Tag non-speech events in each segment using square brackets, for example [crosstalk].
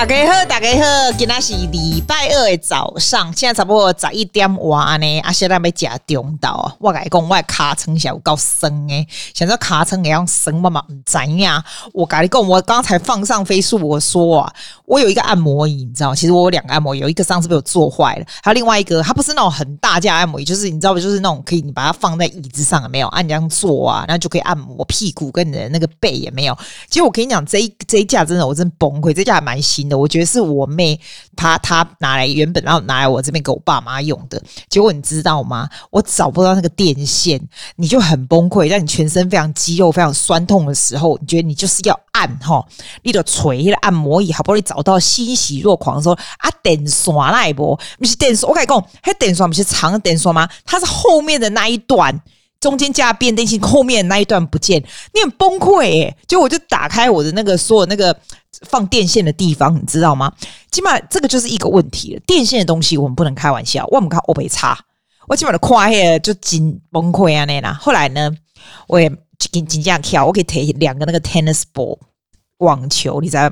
大家好，大家好，今天是礼拜二的早上，现在差不多十一点哇呢，啊，现在要吃中昼，我跟你讲，我的尻川是有够酸诶，想说尻川会用酸吗嘛？唔知呀，我跟你讲，我刚才放上飞速我说啊，我有一个按摩椅，你知道，其实我有两个按摩椅，有一个上次被我坐坏了，还有另外一个，它不是那种很大架按摩椅，就是你知道不？就是那种可以你把它放在椅子上，没有按这样坐啊，然后就可以按摩屁股跟你的那个背也没有。其实我跟你讲，这一这一架真的，我真崩溃，这架还蛮新。我觉得是我妹她她拿来原本然后拿来我这边给我爸妈用的，结果你知道吗？我找不到那个电线，你就很崩溃，在你全身非常肌肉非常酸痛的时候，你觉得你就是要按哈，你的锤的按摩椅，好不容易找到欣喜若狂的时候啊，电刷那一波不是电刷，我跟你讲，还电刷不是长的电刷吗？它是后面的那一段。中间加变电器，后面那一段不见，你很崩溃诶。就我就打开我的那个所有那个放电线的地方，你知道吗？起码这个就是一个问题了。电线的东西我们不能开玩笑，我们看欧北差，我基本上跨黑就紧崩溃啊那啦。后来呢，我也紧紧这样跳，我可以提两个那个 tennis ball 网球，你知道？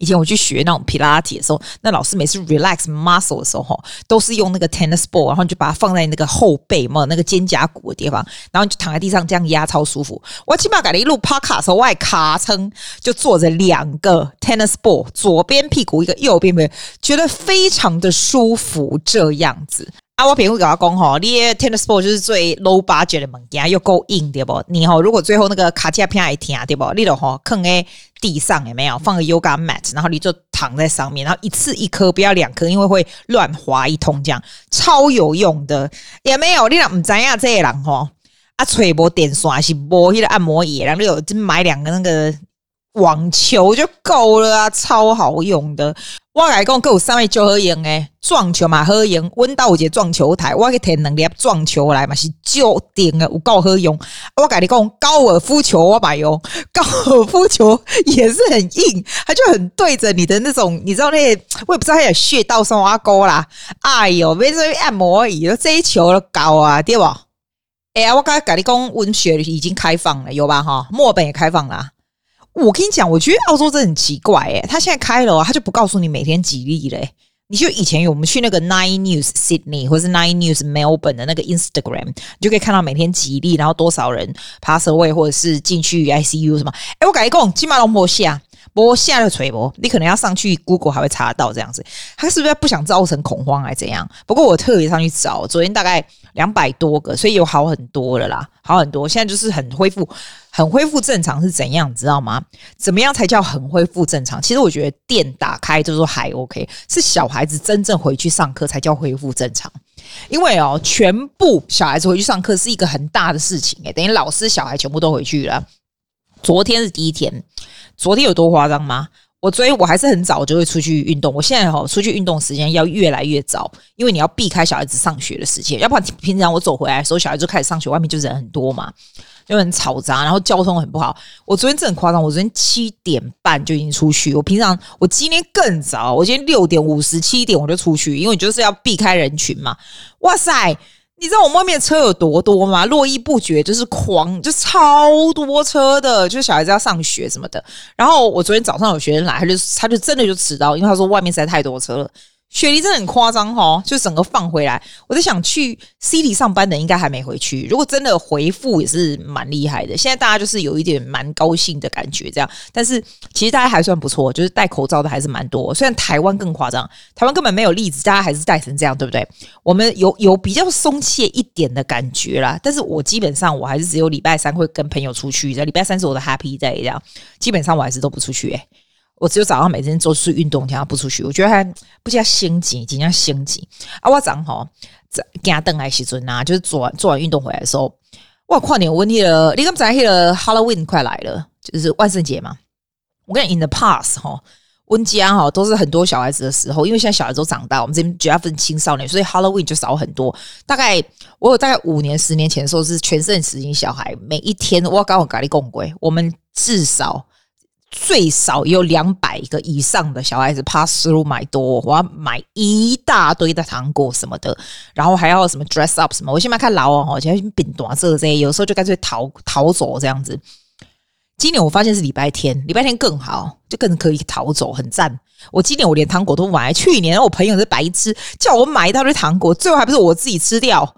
以前我去学那种皮拉提的时候，那老师每次 relax muscle 的时候，都是用那个 tennis ball，然后你就把它放在那个后背嘛，那个肩胛骨的地方，然后你就躺在地上这样压，超舒服。我起码改了一路 podcast 的时候，我还卡撑就坐着两个 tennis ball，左边屁股一个，右边没觉得非常的舒服，这样子。啊，我平会跟他讲吼，你 tennis ball 就是最 low budget 的物件，又够硬对不？你吼如果最后那个卡架片还疼对不？你就吼放在地上有没有？放个 yoga mat，然后你就躺在上面，然后一次一颗，不要两颗，因为会乱滑一通，这样超有用的。也没有，你俩唔知呀，这个人吼啊，吹波电刷是波迄个按摩椅，然后你有就买两个那个。网球就够了啊，超好用的。我来讲，够三位就好用诶，撞球嘛好用。温到有一个撞球台，我去摕两粒撞球来嘛是就定的，有够好用。我甲你讲，高尔夫球我买用，高尔夫球也是很硬，它就很对着你的那种，你知道那些，我也不知道它有穴道什么勾啦。哎呦，没说按摩椅，这一球都高啊，对不？哎呀，我刚才跟你讲，温血已经开放了，有吧？哈，墨本也开放了。我跟你讲，我觉得澳洲真的很奇怪诶，他现在开了，他就不告诉你每天几例嘞。你就以前有我们去那个 Nine News Sydney 或是 Nine News Melbourne 的那个 Instagram，你就可以看到每天几例，然后多少人 pass away 或者是进去 ICU 什么。诶，我跟你讲，起码都没下，没下的锤不，你可能要上去 Google 还会查得到这样子。他是不是不想造成恐慌还是怎样？不过我特别上去找，昨天大概两百多个，所以有好很多了啦，好很多。现在就是很恢复。很恢复正常是怎样，你知道吗？怎么样才叫很恢复正常？其实我觉得店打开就说还 OK，是小孩子真正回去上课才叫恢复正常。因为哦，全部小孩子回去上课是一个很大的事情诶，等于老师小孩全部都回去了。昨天是第一天，昨天有多夸张吗？我昨天我还是很早就会出去运动，我现在哈出去运动时间要越来越早，因为你要避开小孩子上学的时间，要不然平常我走回来的时候，小孩就开始上学，外面就人很多嘛。就很嘈杂，然后交通很不好。我昨天真的很夸张，我昨天七点半就已经出去。我平常我今天更早，我今天六点五十七点我就出去，因为就是要避开人群嘛。哇塞，你知道我们外面车有多多吗？络绎不绝，就是狂，就超多车的，就是小孩子要上学什么的。然后我昨天早上有学生来，他就他就真的就迟到，因为他说外面实在太多车了。雪梨真的很夸张齁，就整个放回来。我在想去 City 上班的应该还没回去。如果真的回复也是蛮厉害的。现在大家就是有一点蛮高兴的感觉，这样。但是其实大家还算不错，就是戴口罩的还是蛮多。虽然台湾更夸张，台湾根本没有例子，大家还是戴成这样，对不对？我们有有比较松懈一点的感觉啦。但是我基本上我还是只有礼拜三会跟朋友出去，在礼拜三是我的 Happy Day 这样。基本上我还是都不出去诶、我只有早上每天做出运动，其他不出去。我觉得还不加心急，尽量心急啊！我早上吼在加登来时阵呐，就是做完做完运动回来的时候，哇，跨年问题了，你刚才那个 Halloween 快来了，就是万圣节嘛。我跟你 in the past 哈，温家哈都是很多小孩子的时候，因为现在小孩子都长大，我们这边绝大部分青少年，所以 Halloween 就少很多。大概我有大概五年、十年前的时候是全盛时期，小孩每一天我刚好咖喱共归，我们至少。最少有两百个以上的小孩子 pass through 买多，我要买一大堆的糖果什么的，然后还要什么 dress up 什么。我现在看老哦，现在饼短这这些，有时候就干脆逃逃走这样子。今年我发现是礼拜天，礼拜天更好，就更可以逃走，很赞。我今年我连糖果都不买，去年我朋友是白痴，叫我买一大堆糖果，最后还不是我自己吃掉。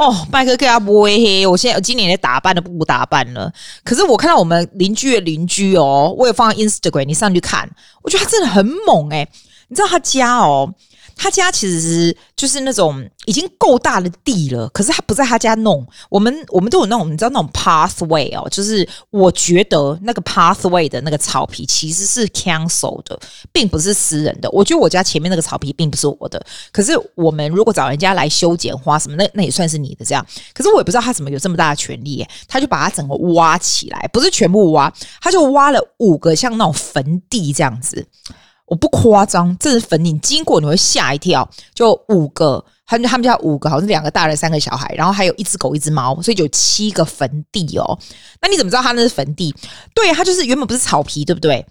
哦，麦克给他不会黑，我现在今年的打扮都不打扮了。可是我看到我们邻居的邻居哦，我有放 Instagram，你上去看，我觉得他真的很猛诶、你知道他家哦。他家其实是就是那种已经够大的地了，可是他不在他家弄。我们我们都有那种你知道那种 pathway 哦，就是我觉得那个 pathway 的那个草皮其实是 council 的，并不是私人的。我觉得我家前面那个草皮并不是我的，可是我们如果找人家来修剪花什么，那那也算是你的这样。可是我也不知道他怎么有这么大的权利，他就把它整个挖起来，不是全部挖，他就挖了五个像那种坟地这样子。我不夸张，这是坟地，经过你会吓一跳。就五个，他们他们家五个，好像是两个大人，三个小孩，然后还有一只狗，一只猫，所以就有七个坟地哦。那你怎么知道他那是坟地？对，他就是原本不是草皮，对不对？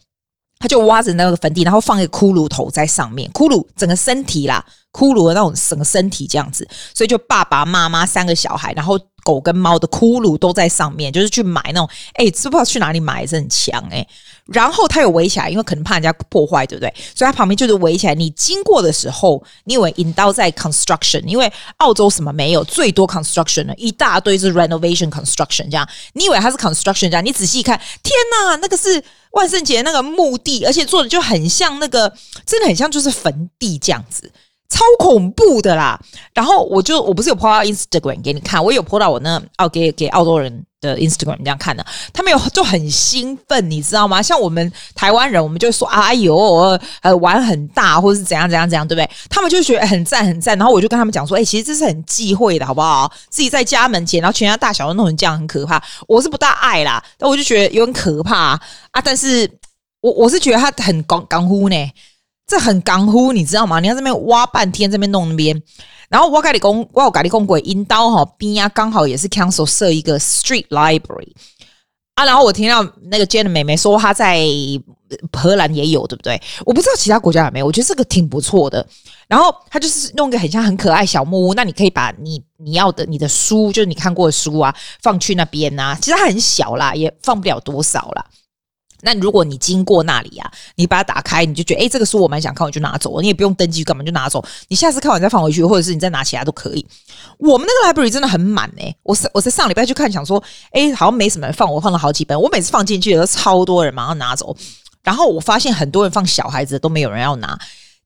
他就挖着那个坟地，然后放一个骷髅头在上面，骷髅整个身体啦，骷髅的那种整个身体这样子，所以就爸爸妈妈三个小孩，然后。狗跟猫的骷髅都在上面，就是去买那种，哎、欸，知不知道去哪里买？是很强哎、然后他有围起来，因为可能怕人家破坏，对不对？所以他旁边就是围起来。你经过的时候，你以为引刀在 construction，因为澳洲什么没有，最多 construction 的一大堆是 renovation construction 这样。你以为它是 construction 这样？你仔细看，天哪，那个是万圣节那个墓地，而且做的就很像那个，真的很像就是坟地这样子。超恐怖的啦！然后我就我不是有 po 到 Instagram 给你看，我有 po 到我那哦给给澳洲人的 Instagram 这样看的，他们有就很兴奋，你知道吗？像我们台湾人，我们就说哎呦，呃玩很大，或者是怎样怎样怎样，对不对？他们就觉得很赞很赞。然后我就跟他们讲说，哎，其实这是很忌讳的，好不好？自己在家门前，然后全家大小都弄成这样，很可怕。我是不大爱啦，但我就觉得有点可怕啊。但是我我是觉得他很港港呼呢。这很刚乎，你知道吗？你要这边挖半天，这边弄那边，然后我跟你讲，我有跟你讲过，阴道哈边啊，刚好也是 council 设一个 street library 啊。然后我听到那个 Jane 的妹妹说，她在荷兰也有，对不对？我不知道其他国家有没有，我觉得这个挺不错的。然后他就是弄个很像很可爱小木屋，那你可以把你你要的你的书，就是你看过的书啊，放去那边啊。其实它很小啦，也放不了多少啦。那如果你经过那里啊，你把它打开，你就觉得诶，这个书我蛮想看，我就拿走，你也不用登记干嘛，就拿走。你下次看完再放回去，或者是你再拿其他都可以。我们那个 library 真的很满诶，我是我是上礼拜去看，想说诶，好像没什么人放，我放了好几本。我每次放进去都超多人马上拿走，然后我发现很多人放小孩子都没有人要拿，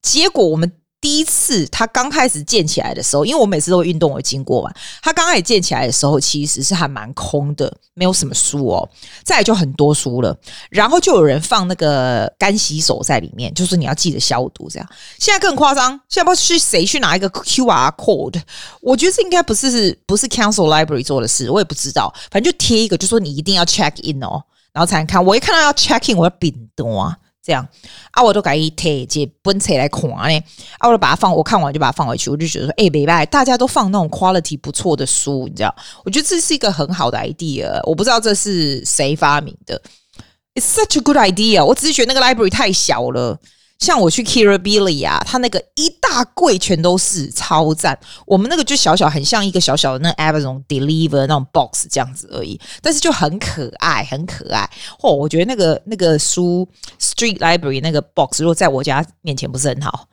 结果我们。第一次他刚开始建起来的时候，因为我每次都会运动，我经过嘛。他刚开始建起来的时候，其实是还蛮空的，没有什么书哦。再来就很多书了，然后就有人放那个干洗手在里面，就是你要记得消毒这样。现在更夸张，现在不知道是谁去拿一个 QR code，我觉得这应该不是不是 Council Library 做的事，我也不知道。反正就贴一个，就说你一定要 check in 哦，然后才能看。我一看到要 check in，我要屏多啊。这样啊，我都改一贴这本册来看呢。啊，我就把它放，我看完就把它放回去。我就觉得说，哎、欸，没办法，大家都放那种 quality 不错的书，你知道？我觉得这是一个很好的 idea。我不知道这是谁发明的。It's such a good idea。我只是觉得那个 library 太小了。像我去 Kirabili 啊，他那个一大柜全都是超赞。我们那个就小小，很像一个小小的那 Amazon Deliver 那种 box 这样子而已，但是就很可爱，很可爱。哦，我觉得那个那个书 Street Library 那个 box 如果在我家面前不是很好。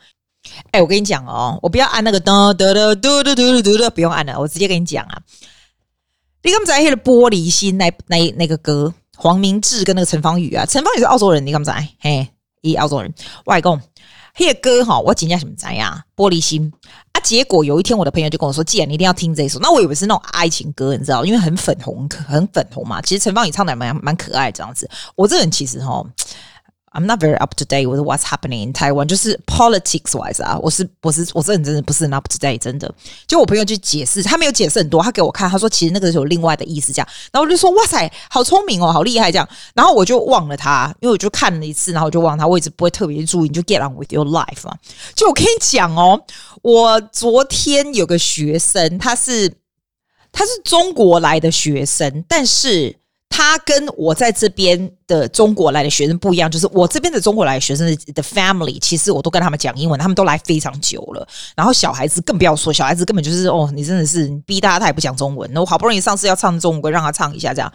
哎，我跟你讲哦，我不要按那个噔噔噔嘟嘟嘟嘟嘟，不用按了，我直接跟你讲啊。你刚才黑的玻璃心那那那个歌，黄明志跟那个陈芳语啊，陈芳语是澳洲人，你刚才嘿。一澳洲人外公，那个歌哈，我今天什么在呀？玻璃心啊！结果有一天，我的朋友就跟我说：“既然你一定要听这一首，那我以为是那种爱情歌，你知道，因为很粉红，很粉红嘛。其实陈芳语唱的蛮蛮可爱，这样子。我这人其实哈。” I'm not very up to date with what's happening in Taiwan，就是 politics wise 啊，我是我是我是很真的不是 up to date，真的。就我朋友去解释，他没有解释很多，他给我看，他说其实那个是有另外的意思，这样。然后我就说哇塞，好聪明哦，好厉害这样。然后我就忘了他，因为我就看了一次，然后我就忘了他，我一直不会特别注意，你就 get on with your life 嘛。就我跟你讲哦，我昨天有个学生，他是他是中国来的学生，但是。他跟我在这边的中国来的学生不一样，就是我这边的中国来的学生的 family，其实我都跟他们讲英文，他们都来非常久了。然后小孩子更不要说，小孩子根本就是哦，你真的是逼大家，他也不讲中文。那我好不容易上次要唱中文歌，让他唱一下这样。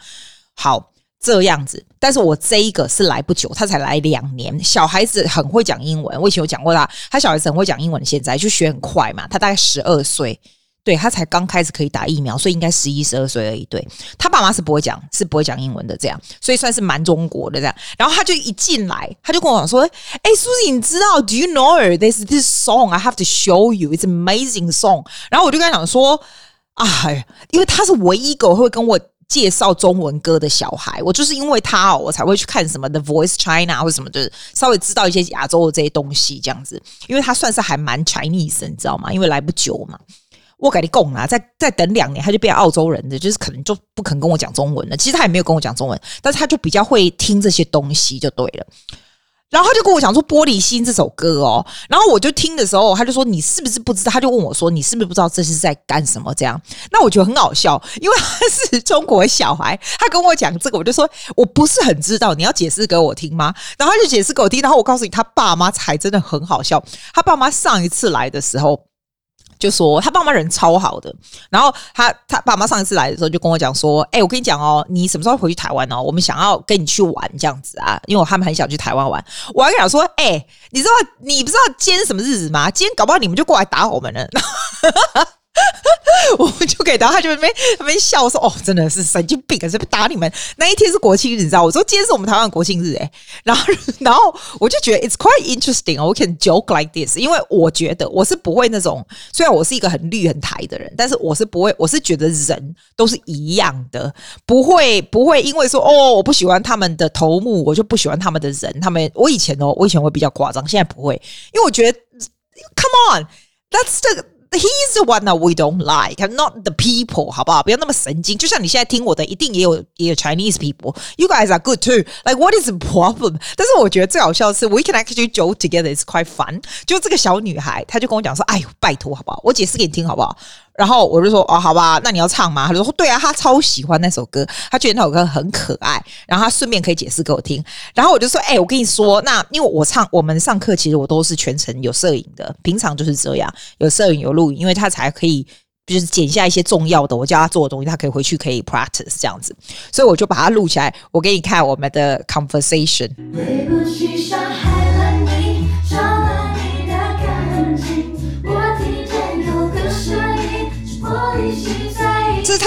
好，这样子，但是我这一个是来不久，他才来两年。小孩子很会讲英文，我以前有讲过他，他小孩子很会讲英文，现在就学很快嘛。他大概十二岁，对，他才刚开始可以打疫苗，所以应该十一、十二岁而已。对，他爸妈是不会讲，是不会讲英文的，这样，所以算是蛮中国的这样。然后他就一进来，他就跟我讲说：“哎，Susie，你知道？Do you know this this song? I have to show you. It's amazing song。”然后我就跟他讲说：“哎，因为他是唯一一个会跟我。”介绍中文歌的小孩，我就是因为他哦，我才会去看什么 The Voice China 或者什么，就是稍微知道一些亚洲的这些东西这样子。因为他算是还蛮 Chinese，你知道吗？因为来不久嘛，我跟你供啦，再再等两年，他就变澳洲人的，就是可能就不肯跟我讲中文了。其实他也没有跟我讲中文，但是他就比较会听这些东西，就对了。然后他就跟我讲说《玻璃心》这首歌哦，然后我就听的时候，他就说你是不是不知道？他就问我说你是不是不知道这是在干什么？这样，那我觉得很好笑，因为他是中国小孩，他跟我讲这个，我就说我不是很知道，你要解释给我听吗？然后他就解释给我听，然后我告诉你，他爸妈才真的很好笑。他爸妈上一次来的时候。就说他爸妈人超好的，然后他他爸妈上一次来的时候就跟我讲说，哎、我跟你讲哦，你什么时候回去台湾哦？我们想要跟你去玩这样子啊，因为他们很想去台湾玩。我还跟他说，哎、你知道你不知道今天什么日子吗？今天搞不好你们就过来打我们了。[laughs] [laughs] 我们就给他，他就那边那边笑说：“哦，真的是神经病，可是打你们那一天是国庆日，你知道？”我说：“今天是我们台湾国庆日。”哎，[laughs] 然后然后我就觉得 it's quite interesting。我 can joke like this，因为我觉得我是不会那种，虽然我是一个很绿很台的人，但是我是不会，我是觉得人都是一样的，不会不会因为说哦，我不喜欢他们的头目，我就不喜欢他们的人。他们我以前哦，我以前会比较夸张，现在不会，因为我觉得 come on，that's the。He's the one that we don't like, not the people，好不好？不要那么神经。就像你现在听我的，一定也有也有 Chinese people. You guys are good too. Like what is the problem？但是我觉得最好笑的是，we can actually joke together. It's quite fun. 就这个小女孩，她就跟我讲说：“哎呦，拜托，好不好？我解释给你听，好不好？”然后我就说哦，好吧，那你要唱吗？他就说对啊，他超喜欢那首歌，他觉得那首歌很可爱，然后他顺便可以解释给我听。然后我就说，哎，我跟你说，那因为我唱，我们上课其实我都是全程有摄影的，平常就是这样，有摄影有录影，因为他才可以就是剪下一些重要的，我叫他做的东西，他可以回去可以 practice 这样子，所以我就把它录起来，我给你看我们的 conversation。这是他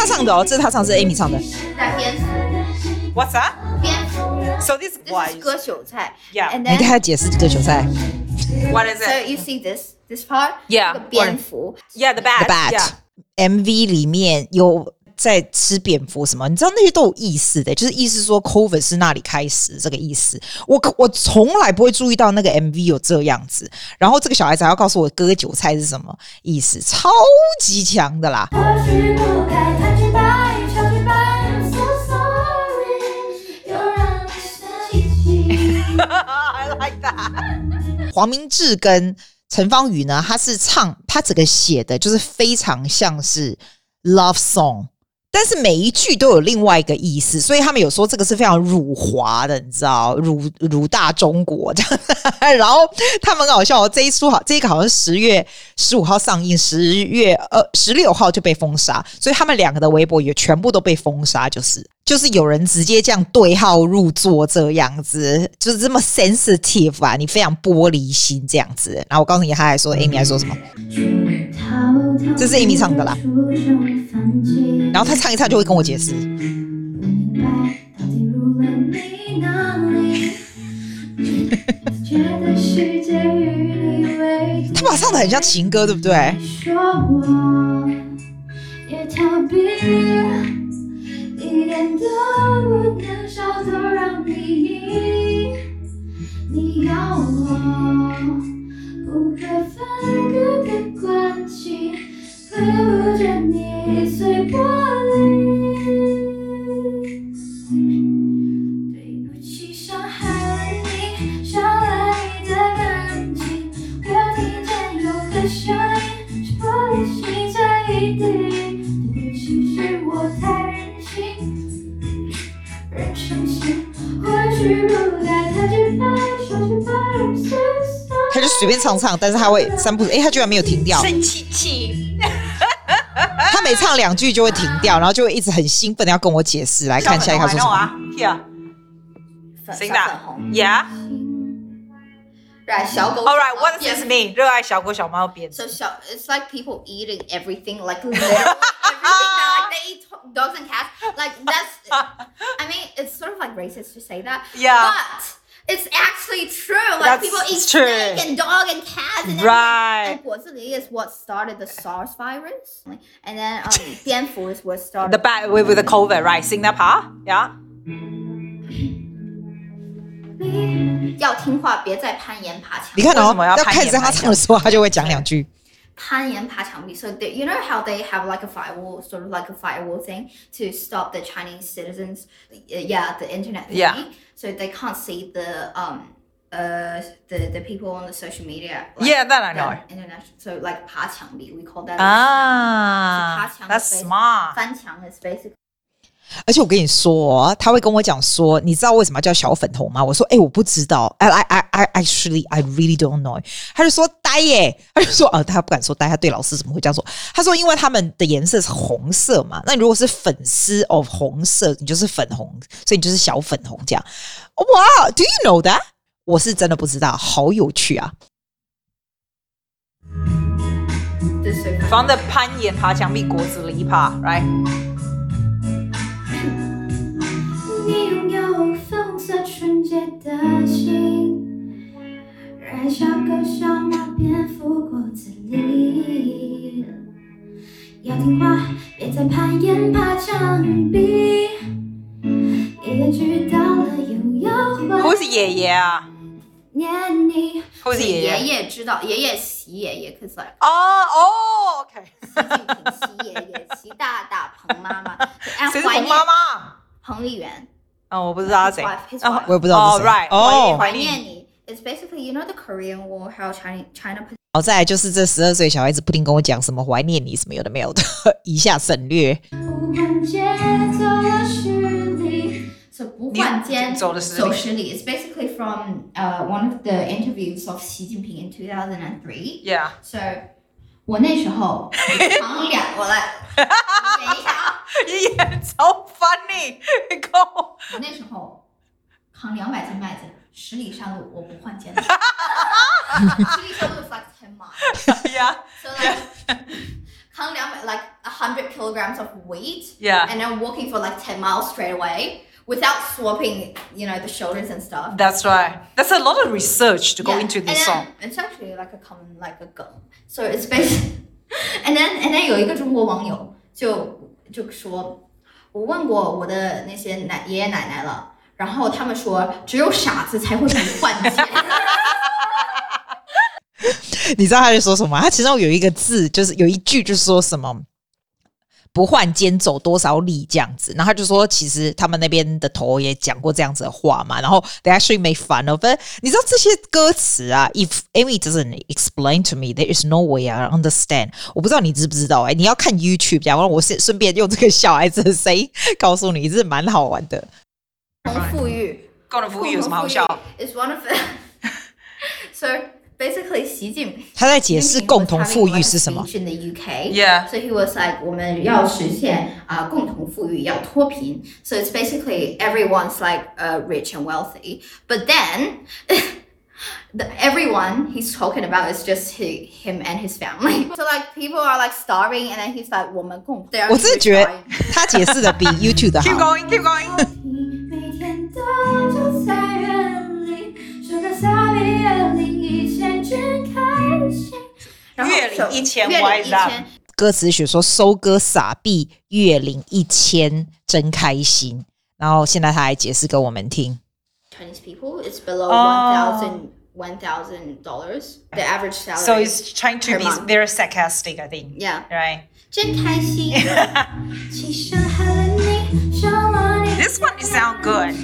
唱的哦，这是他唱，是 Amy 唱的。在蝙蝠，What's that？蝙蝠。So this is 割韭菜。Yeah。你给他解释割韭菜。What is it? So you see this this part? Yeah。蝙蝠。Yeah, the bat. The bat. MV 里面有。在吃蝙蝠什么？你知道那些都有意思的，就是意思说 COVID 是那里开始这个意思。我我从来不会注意到那个 MV 有这样子。然后这个小孩子还要告诉我割韭菜是什么意思，超级强的啦。[laughs] 黄明志跟陈芳语呢，他是唱他整个写的就是非常像是 love song。但是每一句都有另外一个意思，所以他们有说这个是非常辱华的，你知道，辱辱大中国这样。然后他们很好笑哦，这一出好，这一个好像是十月十五号上映，十月呃十六号就被封杀，所以他们两个的微博也全部都被封杀，就是就是有人直接这样对号入座这样子，就是这么 sensitive 啊，你非常玻璃心这样子。然后我告诉你，他还说，Amy 还说什么？这是 Amy 唱的啦。然后他唱一唱就会跟我解释。[laughs] 他把他唱的很像情歌，对不对？他就随便唱唱，但是他会三步，哎，他居然没有停掉。生气气，他每唱两句就会停掉，然后就会一直很兴奋的要跟我解释。来看下一个说什么啊？Here，小粉红，Yeah。Right，小狗。 All right，what does this mean？热爱小狗小猫边。So 小，it's like people eating everything, like literally [laughs] everything that like they eat dogs and cats. Like that's, I mean, it's sort of like racist to say that. Yeah. But it's actually true. Like That's people eat true. snake and dog and cats and everything. Right. And 果子狸 is what started the SARS virus. And then um, [laughs] 蝙蝠 is what started The bad with with the COVID, right? Sing that part, yeah. 要听话，别再攀岩爬墙。你看哦为什么，要要攀岩开始他唱的时候，他就会讲两句。攀岩爬墙壁。So they, you know how they have like a firewall, sort of like a firewall thing to stop the Chinese citizens, uh, yeah, the internet thing. Yeah. So they can't see the um uh the the people on the social media. Yeah, that I the know. International. So like 爬墙壁, we call that. Ah, 是爬墙 that's 的 face- smart. 翻墙 is basically 而且我跟你说、哦，他会跟我讲说，你知道为什么叫小粉红吗？我说，哎、欸，我不知道。I I I I actually I really don't know。他就说呆耶，他就说，呃，他不敢说呆，他对老师怎么会这样说？他说，因为他们的颜色是红色嘛，那如果是粉丝哦，红色，你就是粉红，所以你就是小粉红这样。哇、wow,，Do you know that？我是真的不知道，好有趣啊 From the 攀岩爬墙壁果子狸 part, right? 你拥有粉红色纯洁的心，热爱小狗、小猫、蝙蝠、果子狸。要听话，别再攀岩爬墙壁。爷爷知道了又要还 Who's 爷爷啊？念你。我是爷爷爷爷知道，爷爷习爷爷 cos 哦哦，OK。习近平、习爷爷、习大大、彭妈妈，哎谁是彭妈妈？彭丽媛。哦，我不知道他谁我也不知道哦是谁哦怀怀念你。It's basically you know the Korean War how China China 然后再来就是这十二岁小孩子不停跟我讲什么怀念你什么有的没有的，以下省略。不换肩走了十里，so 不换肩走了十里走十里 is basically from uh one of the interviews of 习近平 in 2003. Yeah，So 我那时候扛两，我来 [laughs] 演[laughs] 一[laughs] 下啊，爷爷超 funny，够。我那时候扛两百斤麦子，十里山路我不换肩的，十里山路 is like ten miles. Yeah, So like, 扛两百 like a hundred kilograms of weight, yeah. and then walking for like ten miles straight away without swapping, you know, the shoulders and stuff. That's right. That's a lot of research to go Yeah, into and this then song. It's actually like a common like a gun. So it's basically, and then and then 有一个中国网友就 就说，我问过我的那些奶爷爷奶奶了，然后他们说只有傻子才会不换钱。[laughs] 你知道他在说什么？他其中有一个字，就是有一句，就说什么不换肩走多少里这样子。然后他就说，其实他们那边的头也讲过这样子的话嘛。然后 they actually make fun of it。你知道这些歌词啊？If Amy doesn't explain to me, there is no way I understand。我不知道你知不知道哎、欸？你要看 YouTube，然后我是顺便用这个小孩子的声音 [laughs] 告诉你，这是蛮好玩的。共同富裕，共同富裕有什么好笑？？It's one of the [laughs] so basically 习近平。他在解释共同富裕是什么。 In the UK, Yeah. So he was like, 我们要实现啊、共同富裕，要脱贫。So it's basically everyone's like uh, rich and wealthy, but then. [laughs] The, everyone he's talking about is just he, him and his family. [laughs] So like people are like starving, and then he's like, 我们共。They are 我真的 rich 觉得 dying. 他解释的比 YouTube [laughs] 的 Keep 好。 going, keep going. 每天都走在园里，说个撒币 月领一千真开心。然后月领一千月 why 领 is 一 that？千，歌词写说收割撒币月领一千真开心，然后现在他来解释给我们听。 Chinese people, it's below Oh. one thousand one thousand dollars. The average salary. So he's trying to Per be month. very sarcastic, I think. yeah. Right. 真[laughs] 开心。起身喊了你，想了你。 This one sound good.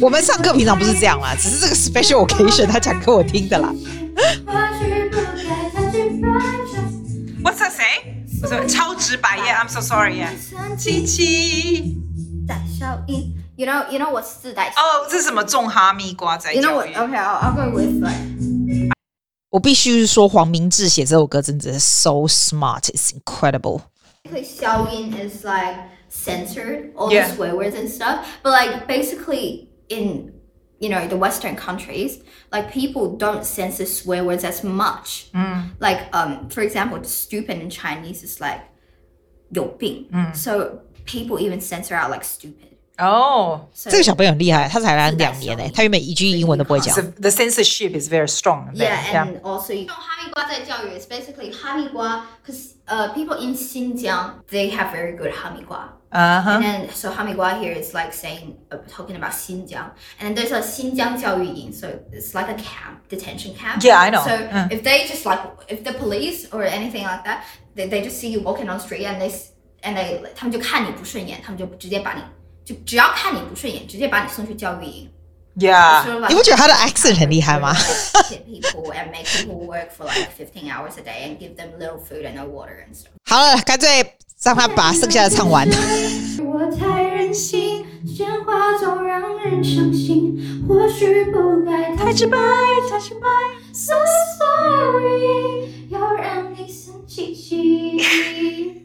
我们上课平常不是这样啦，只是这个 special occasion 他讲给我听的啦。What's that say? 不是超直白耶 I'm so sorry 耶。七七。带效应。You know, you know what's 自带效应哦，这是什么种哈密瓜在 You know 教 what? 育 Okay, I'll, I'll go with like 我必须说，黄明志写这首歌真的是 so smart, it's incredible. Basically, 消音 is like censored, all the swear words and stuff. But like basically in you know the Western countries, like people don't censor swear words as much. Like um, for example, stupid in Chinese is like 有病. So people even censor out like stupid. 哦、 So 这个小朋友很厉害，他才来两年诶，他原本一句英文都不会讲 so。the censorship is very strong. there. Yeah, and also 用哈密瓜在教育 is basically 哈密瓜 because uh, people in Xinjiang they have very good 哈密瓜. Uh huh. And then so Hamigua here is like saying uh, talking about Xinjiang, and then there's a Xinjiang 教育营, so it's like a camp, detention camp. Yeah, I know. So Mm. if they just like if the police or anything like that, they, they just see you walking on the street and they s- and they 他们就看你不顺眼，他们就直接把你就只要看你不顺眼，直接把你送去教育营。 Yeah. Sort of like 你不觉得他的 accent 很厉害吗？ hit people [laughs] and make people work for like 15 hours a day and give them little food and no water and stuff. [laughs] 好了，干脆 让他把剩下的唱完。我太任性，鲜花总让人伤心。或许不该太直白，太直白。So sorry，要让你生气气。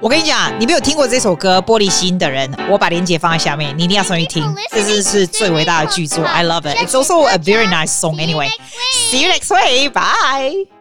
我跟你讲，你没有听过这首歌《玻璃心》的人，我把链接放在下面，你一定要上去听，这是是最伟大的巨作。I love it. It's also a very nice song. Anyway, see you next week. Bye.